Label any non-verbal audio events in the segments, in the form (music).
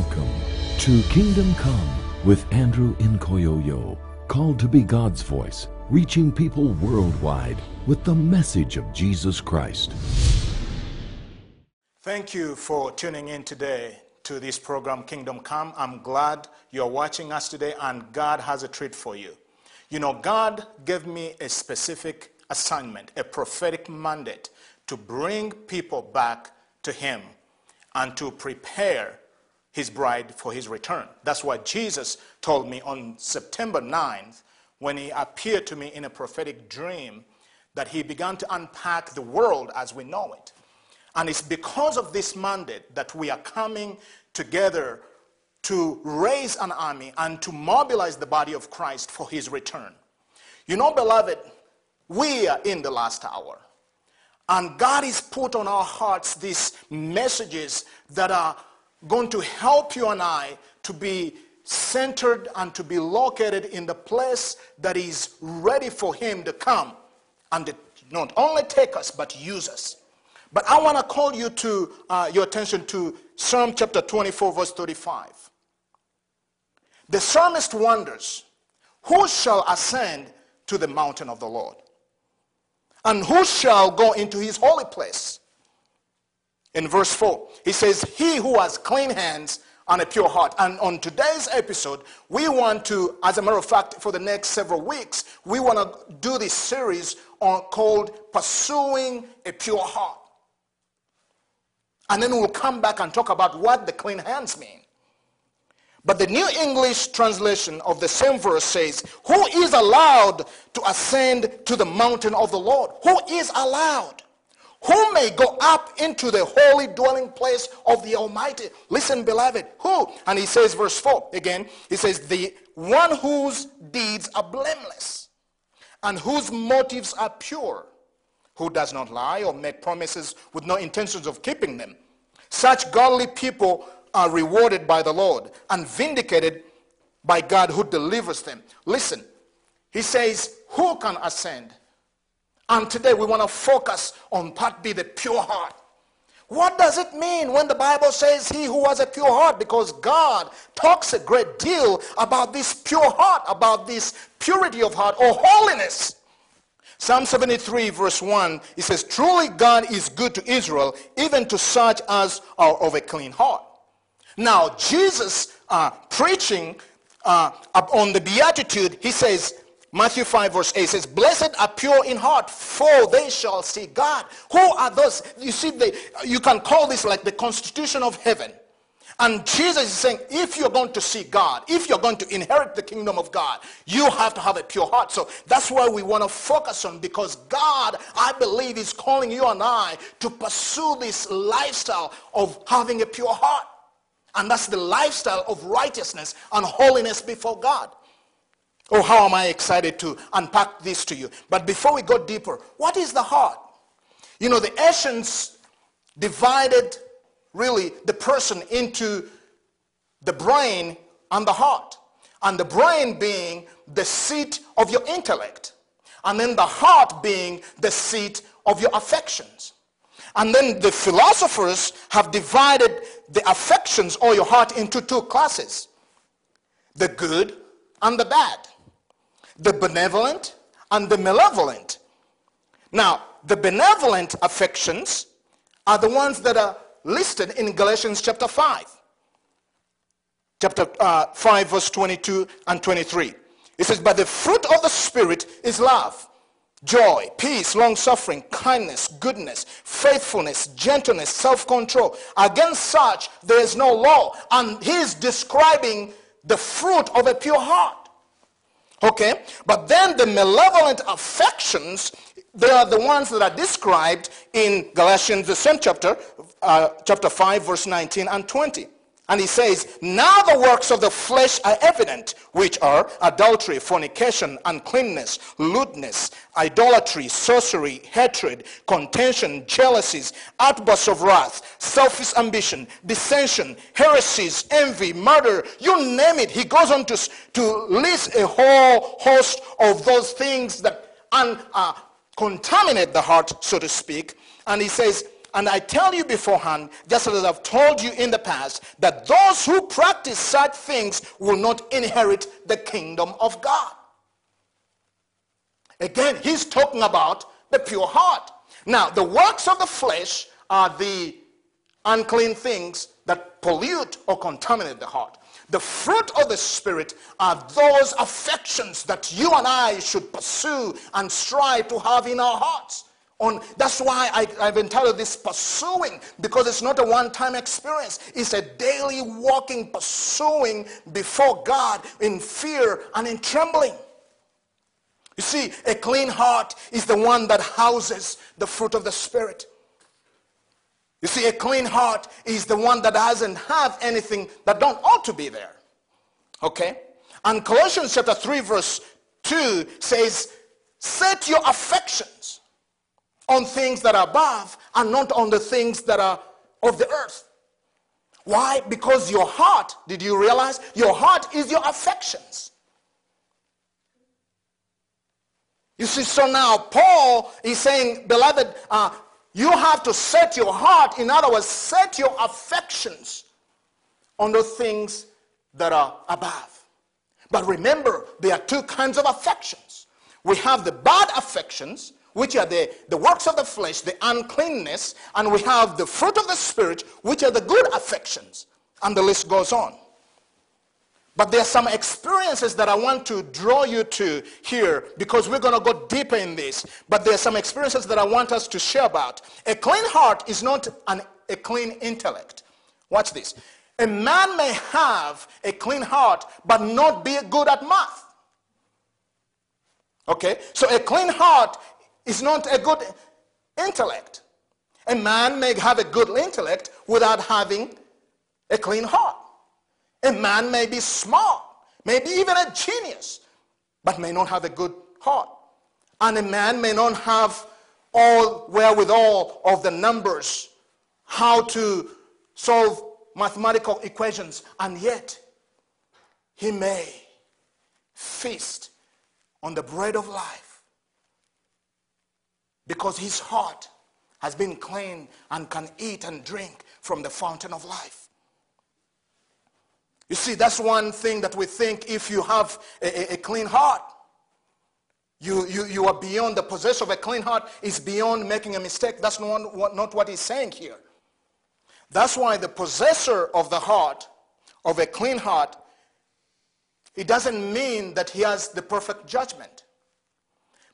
Welcome to Kingdom Come with Andrew Nkoyoyo, called to be God's voice, reaching people worldwide with the message of Jesus Christ. Thank you for tuning in today to this program, Kingdom Come. I'm glad you're watching us today, and God has a treat for you. You know, God gave me a specific assignment, a prophetic mandate to bring people back to Him and to prepare his bride for his return. That's what Jesus told me on September 9th when he appeared to me in a prophetic dream that he began to unpack the world as we know it. And it's because of this mandate that we are coming together to raise an army and to mobilize the body of Christ for his return. You know, beloved, we are in the last hour. And God has put on our hearts these messages that are going to help you and I to be centered and to be located in the place that is ready for him to come and not only take us but use us. But I want to call you to uh, your attention to Psalm chapter 24 verse 35. The psalmist wonders, who shall ascend to the mountain of the Lord? And who shall go into his holy place? In verse 4, he says, He who has clean hands and a pure heart. And on today's episode, we want to, as a matter of fact, for the next several weeks, we want to do this series on, called Pursuing a Pure Heart. And then we'll come back and talk about what the clean hands mean. But the New English translation of the same verse says, Who is allowed to ascend to the mountain of the Lord? Who is allowed? Who may go up into the holy dwelling place of the Almighty? Listen, beloved, who? And he says, verse 4 again, he says, The one whose deeds are blameless and whose motives are pure, who does not lie or make promises with no intentions of keeping them. Such godly people are rewarded by the Lord and vindicated by God who delivers them. Listen, he says, Who can ascend? And today we want to focus on part B, the pure heart. What does it mean when the Bible says he who has a pure heart? Because God talks a great deal about this pure heart, about this purity of heart or holiness. Psalm 73 verse 1, it says, Truly God is good to Israel, even to such as are of a clean heart. Now, Jesus uh, preaching uh, on the Beatitude, he says, Matthew 5 verse 8 says, Blessed are pure in heart, for they shall see God. Who are those? You see, they, you can call this like the constitution of heaven. And Jesus is saying, if you're going to see God, if you're going to inherit the kingdom of God, you have to have a pure heart. So that's why we want to focus on because God, I believe, is calling you and I to pursue this lifestyle of having a pure heart. And that's the lifestyle of righteousness and holiness before God. Oh, how am I excited to unpack this to you. But before we go deeper, what is the heart? You know, the ancients divided really the person into the brain and the heart. And the brain being the seat of your intellect. And then the heart being the seat of your affections. And then the philosophers have divided the affections or your heart into two classes the good and the bad, the benevolent and the malevolent. Now, the benevolent affections are the ones that are listed in Galatians chapter 5. Chapter uh, 5, verse 22 and 23. It says, But the fruit of the Spirit is love joy, peace, long suffering, kindness, goodness, faithfulness, gentleness, self control. Against such there is no law. And he is describing the fruit of a pure heart. Okay? But then the malevolent affections, they are the ones that are described in Galatians, the same chapter, uh, chapter 5, verse 19 and 20. And he says, Now the works of the flesh are evident, which are adultery, fornication, uncleanness, lewdness, idolatry, sorcery, hatred, contention, jealousies, outbursts of wrath, selfish ambition, dissension, heresies, envy, murder, you name it. He goes on to, to list a whole host of those things that un, uh, contaminate the heart, so to speak. And he says, and I tell you beforehand, just as I've told you in the past, that those who practice such things will not inherit the kingdom of God. Again, he's talking about the pure heart. Now, the works of the flesh are the unclean things that pollute or contaminate the heart. The fruit of the Spirit are those affections that you and I should pursue and strive to have in our hearts. On, that's why I, I've entitled this pursuing because it's not a one-time experience. It's a daily walking, pursuing before God in fear and in trembling. You see, a clean heart is the one that houses the fruit of the Spirit. You see, a clean heart is the one that doesn't have anything that don't ought to be there. Okay? And Colossians chapter 3 verse 2 says, set your affections on things that are above and not on the things that are of the earth. Why? Because your heart, did you realize? Your heart is your affections. You see, so now Paul is saying, beloved, uh, you have to set your heart, in other words, set your affections on the things that are above. But remember, there are two kinds of affections. We have the bad affections, which are the, the works of the flesh, the uncleanness, and we have the fruit of the Spirit, which are the good affections. And the list goes on. But there are some experiences that I want to draw you to here because we're going to go deeper in this. But there are some experiences that I want us to share about. A clean heart is not an, a clean intellect. Watch this. A man may have a clean heart but not be good at math. Okay? So a clean heart is not a good intellect. A man may have a good intellect without having a clean heart. A man may be smart, maybe even a genius, but may not have a good heart. And a man may not have all wherewithal of the numbers, how to solve mathematical equations, and yet he may feast on the bread of life because his heart has been clean and can eat and drink from the fountain of life. You see, that's one thing that we think if you have a, a, a clean heart, you, you, you are beyond the possession of a clean heart is beyond making a mistake. That's not not what he's saying here. That's why the possessor of the heart, of a clean heart, it doesn't mean that he has the perfect judgment.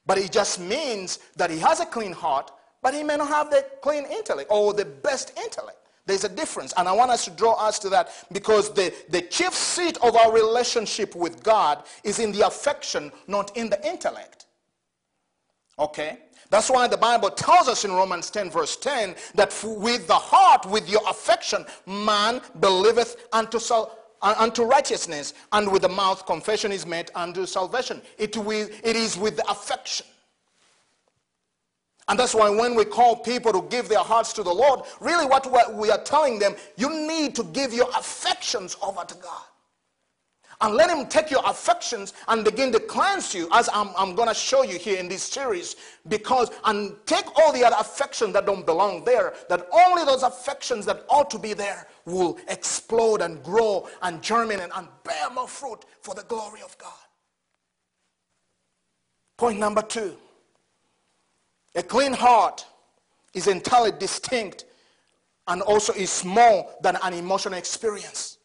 But it just means that he has a clean heart, but he may not have the clean intellect or the best intellect. There's a difference. And I want us to draw us to that because the, the chief seat of our relationship with God is in the affection, not in the intellect. Okay? That's why the Bible tells us in Romans 10 verse 10 that with the heart, with your affection, man believeth unto, sal- uh, unto righteousness, and with the mouth confession is made unto salvation. It, will, it is with affection. And that's why when we call people to give their hearts to the Lord, really what we are telling them, you need to give your affections over to God. And let him take your affections and begin to cleanse you, as I'm, I'm going to show you here in this series. Because, and take all the other affections that don't belong there, that only those affections that ought to be there will explode and grow and germinate and bear more fruit for the glory of God. Point number two a clean heart is entirely distinct and also is more than an emotional experience.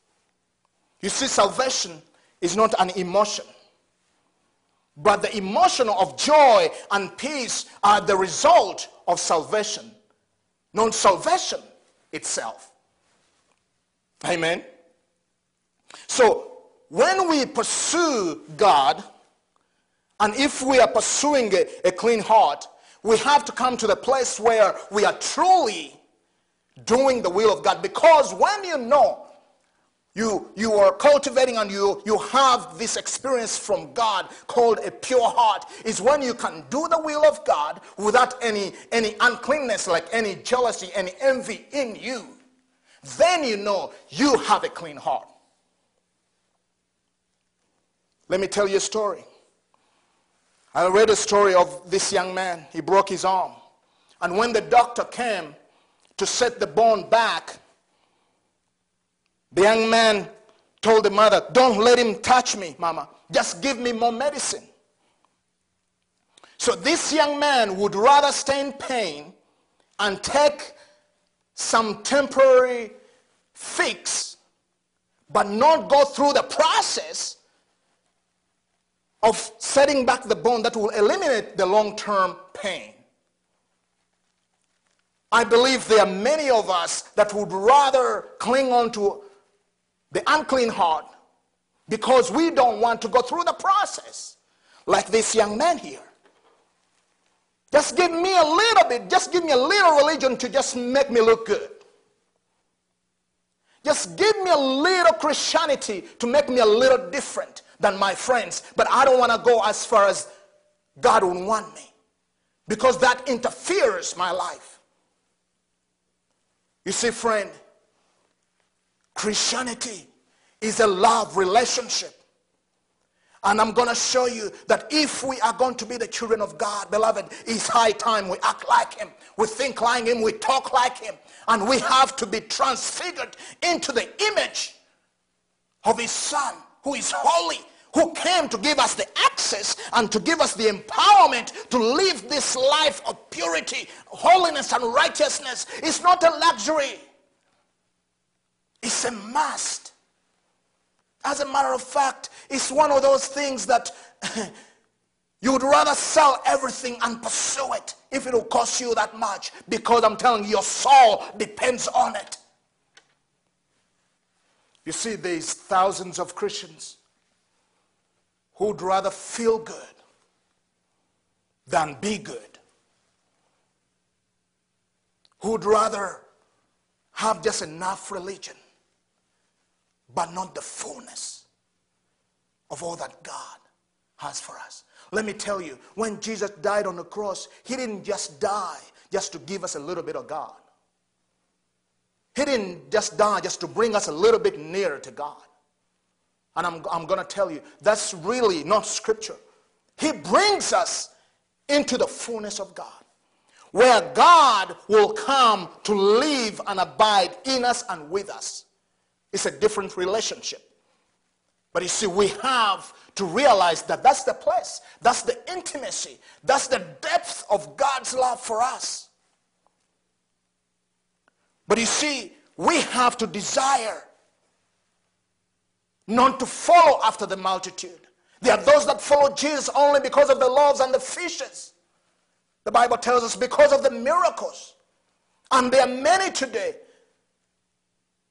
You see, salvation is not an emotion, but the emotion of joy and peace are the result of salvation, not salvation itself. Amen. So, when we pursue God, and if we are pursuing a, a clean heart, we have to come to the place where we are truly doing the will of God. Because when you know you, you are cultivating and you, you have this experience from God called a pure heart is when you can do the will of God without any, any uncleanness like any jealousy, any envy in you. Then you know you have a clean heart. Let me tell you a story. I read a story of this young man. He broke his arm. And when the doctor came to set the bone back, the young man told the mother, Don't let him touch me, mama. Just give me more medicine. So this young man would rather stay in pain and take some temporary fix, but not go through the process of setting back the bone that will eliminate the long term pain. I believe there are many of us that would rather cling on to the unclean heart because we don't want to go through the process like this young man here. Just give me a little bit, just give me a little religion to just make me look good. Just give me a little Christianity to make me a little different than my friends. But I don't want to go as far as God would want me because that interferes my life. You see, friend, Christianity is a love relationship. And I'm going to show you that if we are going to be the children of God, beloved, it's high time we act like him. We think like him. We talk like him. And we have to be transfigured into the image of his son who is holy, who came to give us the access and to give us the empowerment to live this life of purity, holiness, and righteousness. It's not a luxury. It's a must. As a matter of fact, it's one of those things that (laughs) you would rather sell everything and pursue it if it will cost you that much because I'm telling you, your soul depends on it. You see, there's thousands of Christians who'd rather feel good than be good, who'd rather have just enough religion but not the fullness of all that God has for us. Let me tell you, when Jesus died on the cross, he didn't just die just to give us a little bit of God. He didn't just die just to bring us a little bit nearer to God. And I'm, I'm going to tell you, that's really not scripture. He brings us into the fullness of God, where God will come to live and abide in us and with us. It's a different relationship. But you see, we have to realize that that's the place, that's the intimacy, that's the depth of God's love for us. But you see, we have to desire not to follow after the multitude. There are those that follow Jesus only because of the loaves and the fishes. The Bible tells us because of the miracles. And there are many today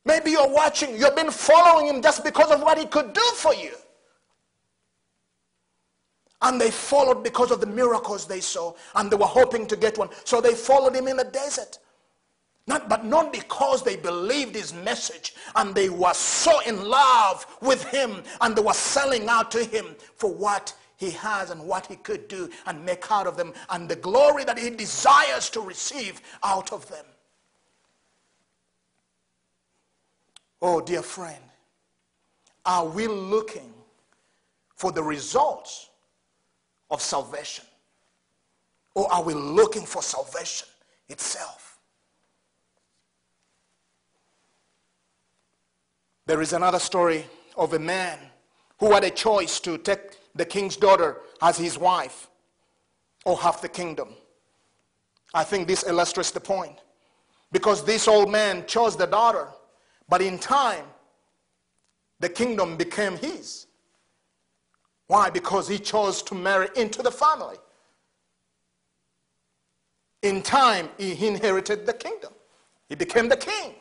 Maybe you're watching, you've been following him just because of what he could do for you. And they followed because of the miracles they saw, and they were hoping to get one. So they followed him in the desert. Not, but not because they believed his message and they were so in love with him and they were selling out to him for what he has and what he could do and make out of them and the glory that he desires to receive out of them. Oh, dear friend, are we looking for the results of salvation? Or are we looking for salvation itself? There is another story of a man who had a choice to take the king's daughter as his wife or half the kingdom. I think this illustrates the point. Because this old man chose the daughter but in time, the kingdom became his. Why? Because he chose to marry into the family. In time, he inherited the kingdom. He became the king.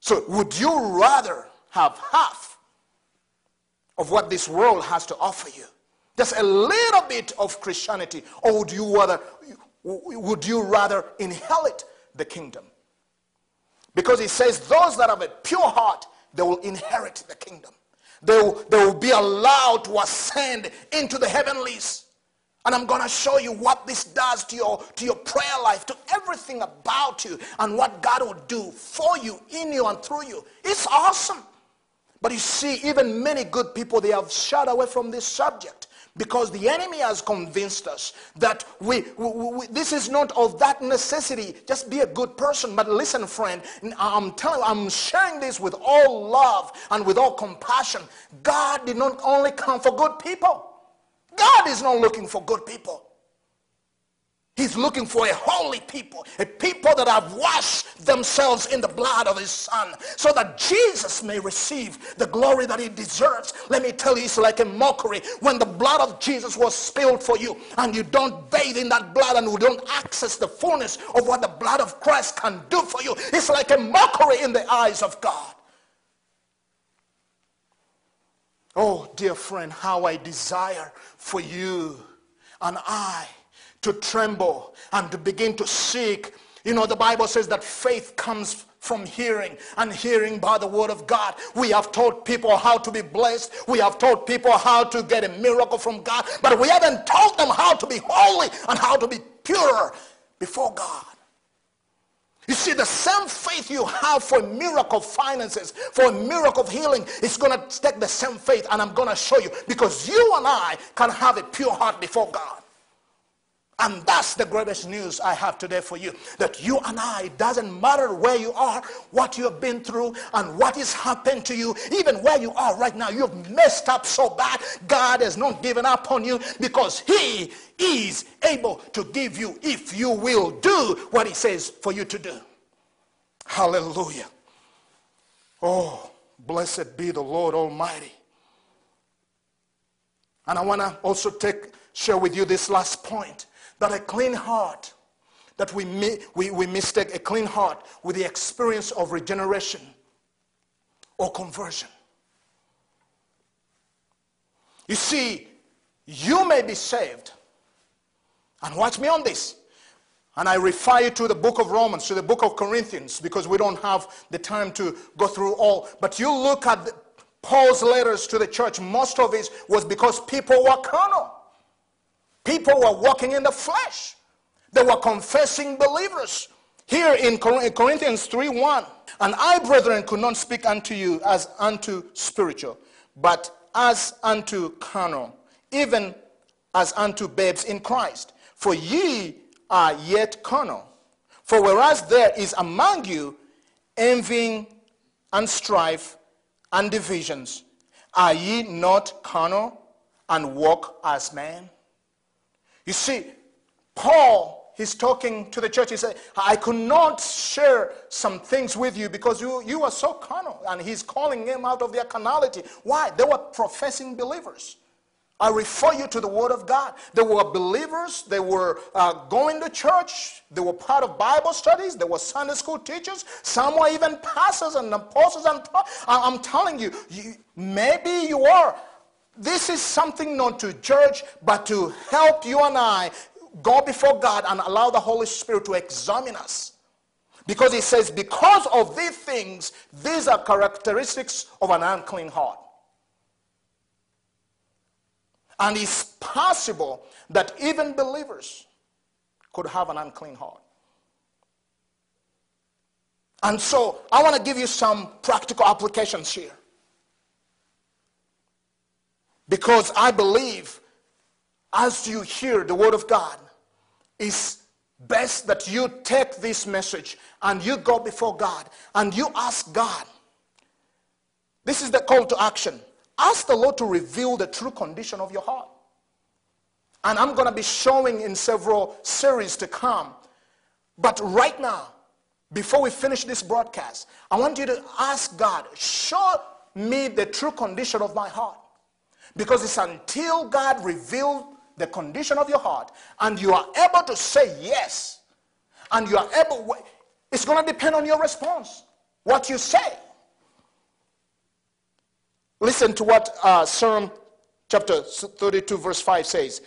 So, would you rather have half of what this world has to offer you? Just a little bit of Christianity, or would you rather, would you rather inherit the kingdom? Because he says, those that have a pure heart, they will inherit the kingdom. They will, they will be allowed to ascend into the heavenlies. And I'm going to show you what this does to your, to your prayer life, to everything about you, and what God will do for you, in you, and through you. It's awesome. But you see, even many good people, they have shied away from this subject because the enemy has convinced us that we, we, we, this is not of that necessity. Just be a good person. But listen friend i'm telling i'm sharing this with all love and with all compassion. God did not only come for good people. God is not looking for good people He's looking for a holy people, a people that have washed themselves in the blood of his son, so that Jesus may receive the glory that he deserves. Let me tell you, it's like a mockery when the blood of Jesus was spilled for you and you don't bathe in that blood and you don't access the fullness of what the blood of Christ can do for you. It's like a mockery in the eyes of God. Oh, dear friend, how I desire for you and I to tremble and to begin to seek. You know, the Bible says that faith comes from hearing and hearing by the word of God. We have taught people how to be blessed. We have taught people how to get a miracle from God, but we haven't taught them how to be holy and how to be pure before God. You see, the same faith you have for a miracle finances, for a miracle of healing, it's going to take the same faith, and I'm going to show you because you and I can have a pure heart before God. And that's the greatest news I have today for you. That you and I, it doesn't matter where you are, what you have been through, and what is happened to you, even where you are right now, you've messed up so bad, God has not given up on you because he is able to give you if you will do what he says for you to do. Hallelujah. Oh, blessed be the Lord Almighty. And I want to also take share with you this last point that a clean heart, that we, we, we mistake a clean heart with the experience of regeneration or conversion. You see, you may be saved. And watch me on this. And I refer you to the book of Romans, to the book of Corinthians, because we don't have the time to go through all. But you look at Paul's letters to the church, most of it was because people were carnal. People were walking in the flesh. They were confessing believers. Here in Corinthians 3 1, and I, brethren, could not speak unto you as unto spiritual, but as unto carnal, even as unto babes in Christ. For ye are yet carnal. For whereas there is among you envying and strife and divisions, are ye not carnal and walk as men? You see, Paul, he's talking to the church. He said, I could not share some things with you because you, you are so carnal. And he's calling them out of their carnality. Why? They were professing believers. I refer you to the Word of God. They were believers. They were uh, going to church. They were part of Bible studies. They were Sunday school teachers. Some were even pastors and apostles. I'm, I'm telling you, you, maybe you are this is something not to judge, but to help you and I go before God and allow the Holy Spirit to examine us. Because he says, because of these things, these are characteristics of an unclean heart. And it's possible that even believers could have an unclean heart. And so I want to give you some practical applications here. Because I believe as you hear the word of God, it's best that you take this message and you go before God and you ask God. This is the call to action. Ask the Lord to reveal the true condition of your heart. And I'm going to be showing in several series to come. But right now, before we finish this broadcast, I want you to ask God, show me the true condition of my heart. Because it's until God reveals the condition of your heart and you are able to say yes and you are able, it's going to depend on your response, what you say. Listen to what uh, Psalm chapter 32, verse 5 says.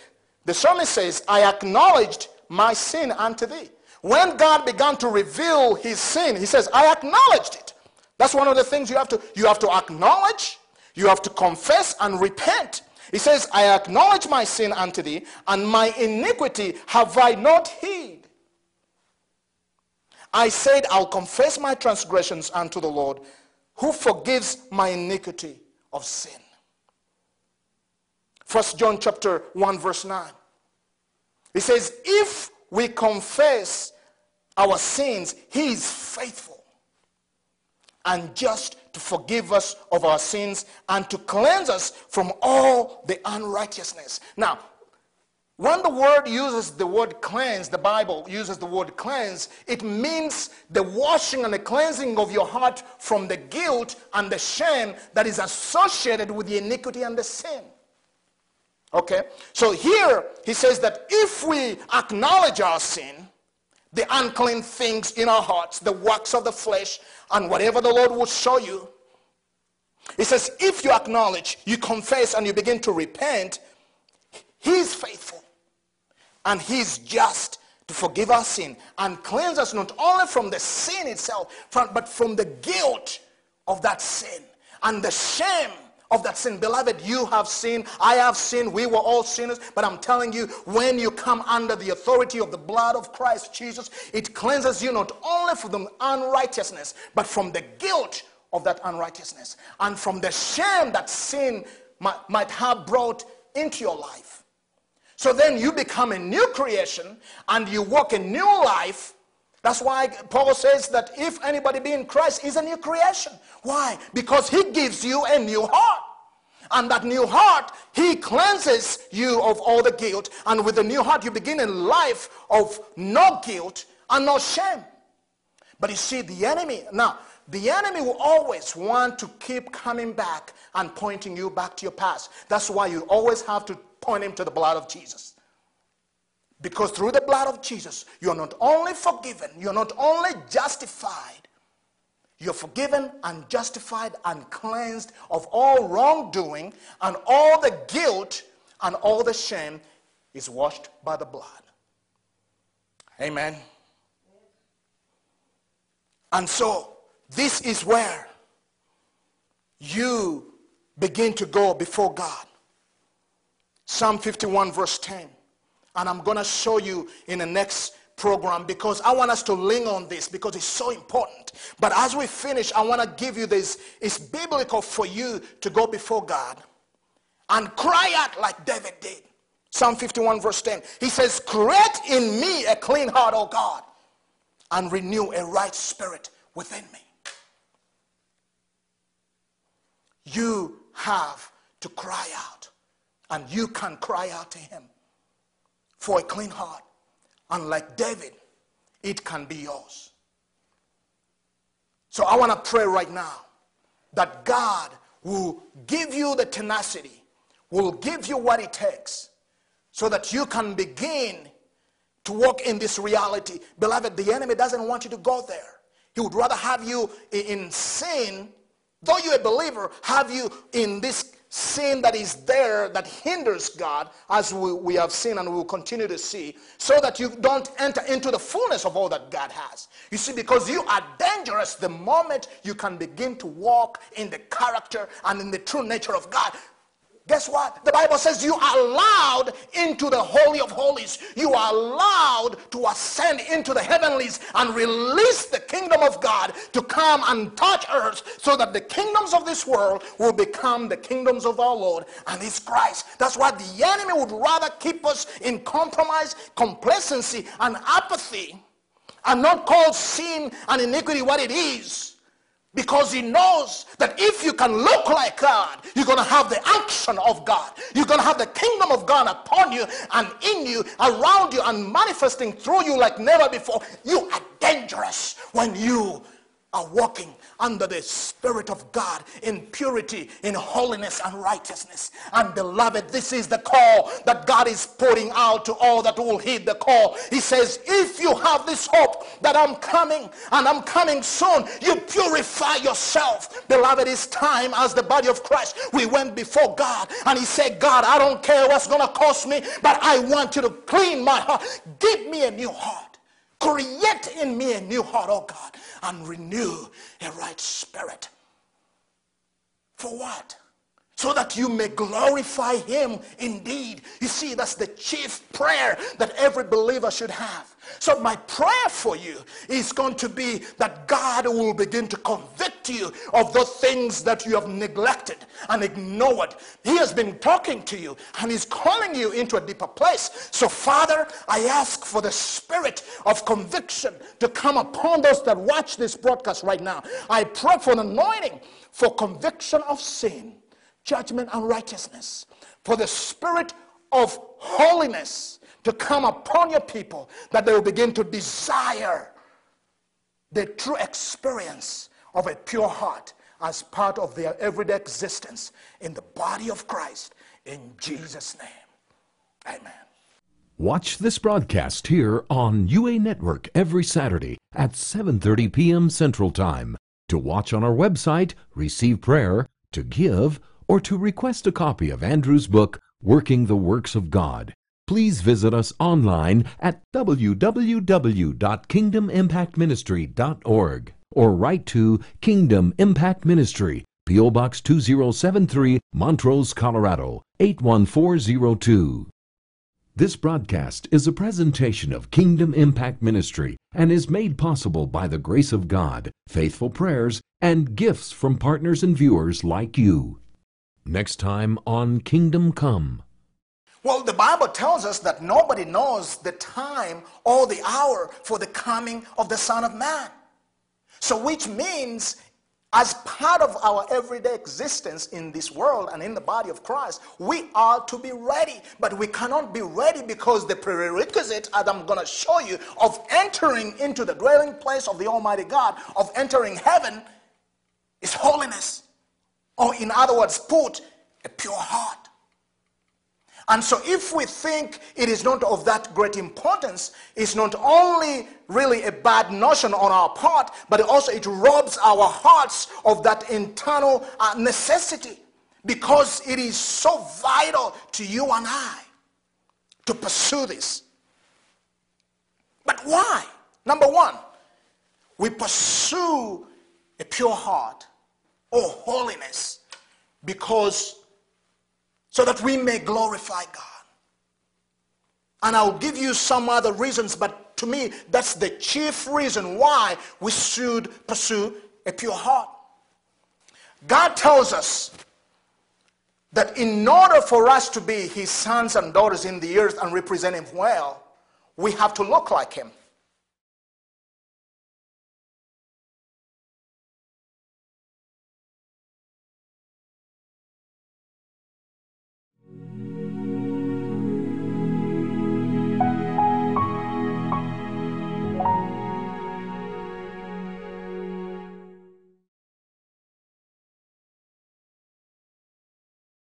The psalmist says, I acknowledged my sin unto thee. When God began to reveal his sin, he says, I acknowledged it. That's one of the things you have to, you have to acknowledge you have to confess and repent. He says, I acknowledge my sin unto thee, and my iniquity have I not hid. I said, I'll confess my transgressions unto the Lord, who forgives my iniquity of sin. First John chapter 1 verse 9. He says, if we confess our sins, he is faithful and just to forgive us of our sins and to cleanse us from all the unrighteousness. Now, when the word uses the word cleanse, the Bible uses the word cleanse, it means the washing and the cleansing of your heart from the guilt and the shame that is associated with the iniquity and the sin. Okay? So here he says that if we acknowledge our sin, the unclean things in our hearts, the works of the flesh, and whatever the Lord will show you, he says, if you acknowledge, you confess, and you begin to repent, he is faithful and he's just to forgive our sin and cleanse us not only from the sin itself, but from the guilt of that sin and the shame of that sin. Beloved, you have sinned. I have sinned. We were all sinners. But I'm telling you, when you come under the authority of the blood of Christ Jesus, it cleanses you not only from the unrighteousness, but from the guilt of that unrighteousness and from the shame that sin might, might have brought into your life. So then you become a new creation and you walk a new life that's why Paul says that if anybody be in Christ is a new creation. Why? Because he gives you a new heart. And that new heart, he cleanses you of all the guilt. And with the new heart, you begin a life of no guilt and no shame. But you see, the enemy, now, the enemy will always want to keep coming back and pointing you back to your past. That's why you always have to point him to the blood of Jesus. Because through the blood of Jesus, you're not only forgiven, you're not only justified, you're forgiven and justified and cleansed of all wrongdoing, and all the guilt and all the shame is washed by the blood. Amen. And so, this is where you begin to go before God. Psalm 51, verse 10. And I'm going to show you in the next program because I want us to lean on this because it's so important. But as we finish, I want to give you this. It's biblical for you to go before God and cry out like David did. Psalm 51 verse 10. He says, create in me a clean heart, O God, and renew a right spirit within me. You have to cry out and you can cry out to him for a clean heart. And like David, it can be yours. So I want to pray right now that God will give you the tenacity, will give you what it takes so that you can begin to walk in this reality. Beloved, the enemy doesn't want you to go there. He would rather have you in sin, though you're a believer, have you in this sin that is there that hinders God, as we, we have seen and we will continue to see, so that you don't enter into the fullness of all that God has. You see, because you are dangerous the moment you can begin to walk in the character and in the true nature of God. Guess what? The Bible says you are allowed into the Holy of Holies. You are allowed to ascend into the heavenlies and release the kingdom of God to come and touch earth so that the kingdoms of this world will become the kingdoms of our Lord and his Christ. That's why the enemy would rather keep us in compromise, complacency, and apathy and not call sin and iniquity what it is because he knows that if you can look like God, you're going to have the action of God. You're going to have the kingdom of God upon you and in you, around you, and manifesting through you like never before. You are dangerous when you are walking under the Spirit of God in purity, in holiness and righteousness. And beloved, this is the call that God is putting out to all that will heed the call. He says, if you have this hope that I'm coming and I'm coming soon, you purify yourself. Beloved, it's time as the body of Christ. We went before God and he said, God, I don't care what's going to cost me, but I want you to clean my heart. Give me a new heart. Create in me a new heart, oh God, and renew a right spirit. For what? So that you may glorify him indeed. You see, that's the chief prayer that every believer should have. So my prayer for you is going to be that God will begin to convict you of the things that you have neglected and ignored. He has been talking to you and he's calling you into a deeper place. So Father, I ask for the spirit of conviction to come upon those that watch this broadcast right now. I pray for an anointing for conviction of sin judgment and righteousness, for the spirit of holiness to come upon your people, that they will begin to desire the true experience of a pure heart as part of their everyday existence in the body of Christ. In Jesus' name, amen. Watch this broadcast here on UA Network every Saturday at 7:30 p.m. Central Time. To watch on our website, receive prayer, to give, or to request a copy of Andrew's book, Working the Works of God, please visit us online at www.kingdomimpactministry.org or write to Kingdom Impact Ministry, P.O. Box 2073, Montrose, Colorado 81402. This broadcast is a presentation of Kingdom Impact Ministry and is made possible by the grace of God, faithful prayers, and gifts from partners and viewers like you. Next time on Kingdom Come. Well, the Bible tells us that nobody knows the time or the hour for the coming of the Son of Man. So, which means, as part of our everyday existence in this world and in the body of Christ, we are to be ready. But we cannot be ready because the prerequisite, as I'm going to show you, of entering into the dwelling place of the Almighty God, of entering heaven, is holiness. Or, in other words, put a pure heart. And so, if we think it is not of that great importance, it's not only really a bad notion on our part, but also it robs our hearts of that internal uh, necessity because it is so vital to you and I to pursue this. But why? Number one, we pursue a pure heart or holiness because so that we may glorify God. And I'll give you some other reasons, but to me, that's the chief reason why we should pursue a pure heart. God tells us that in order for us to be his sons and daughters in the earth and represent him well, we have to look like him.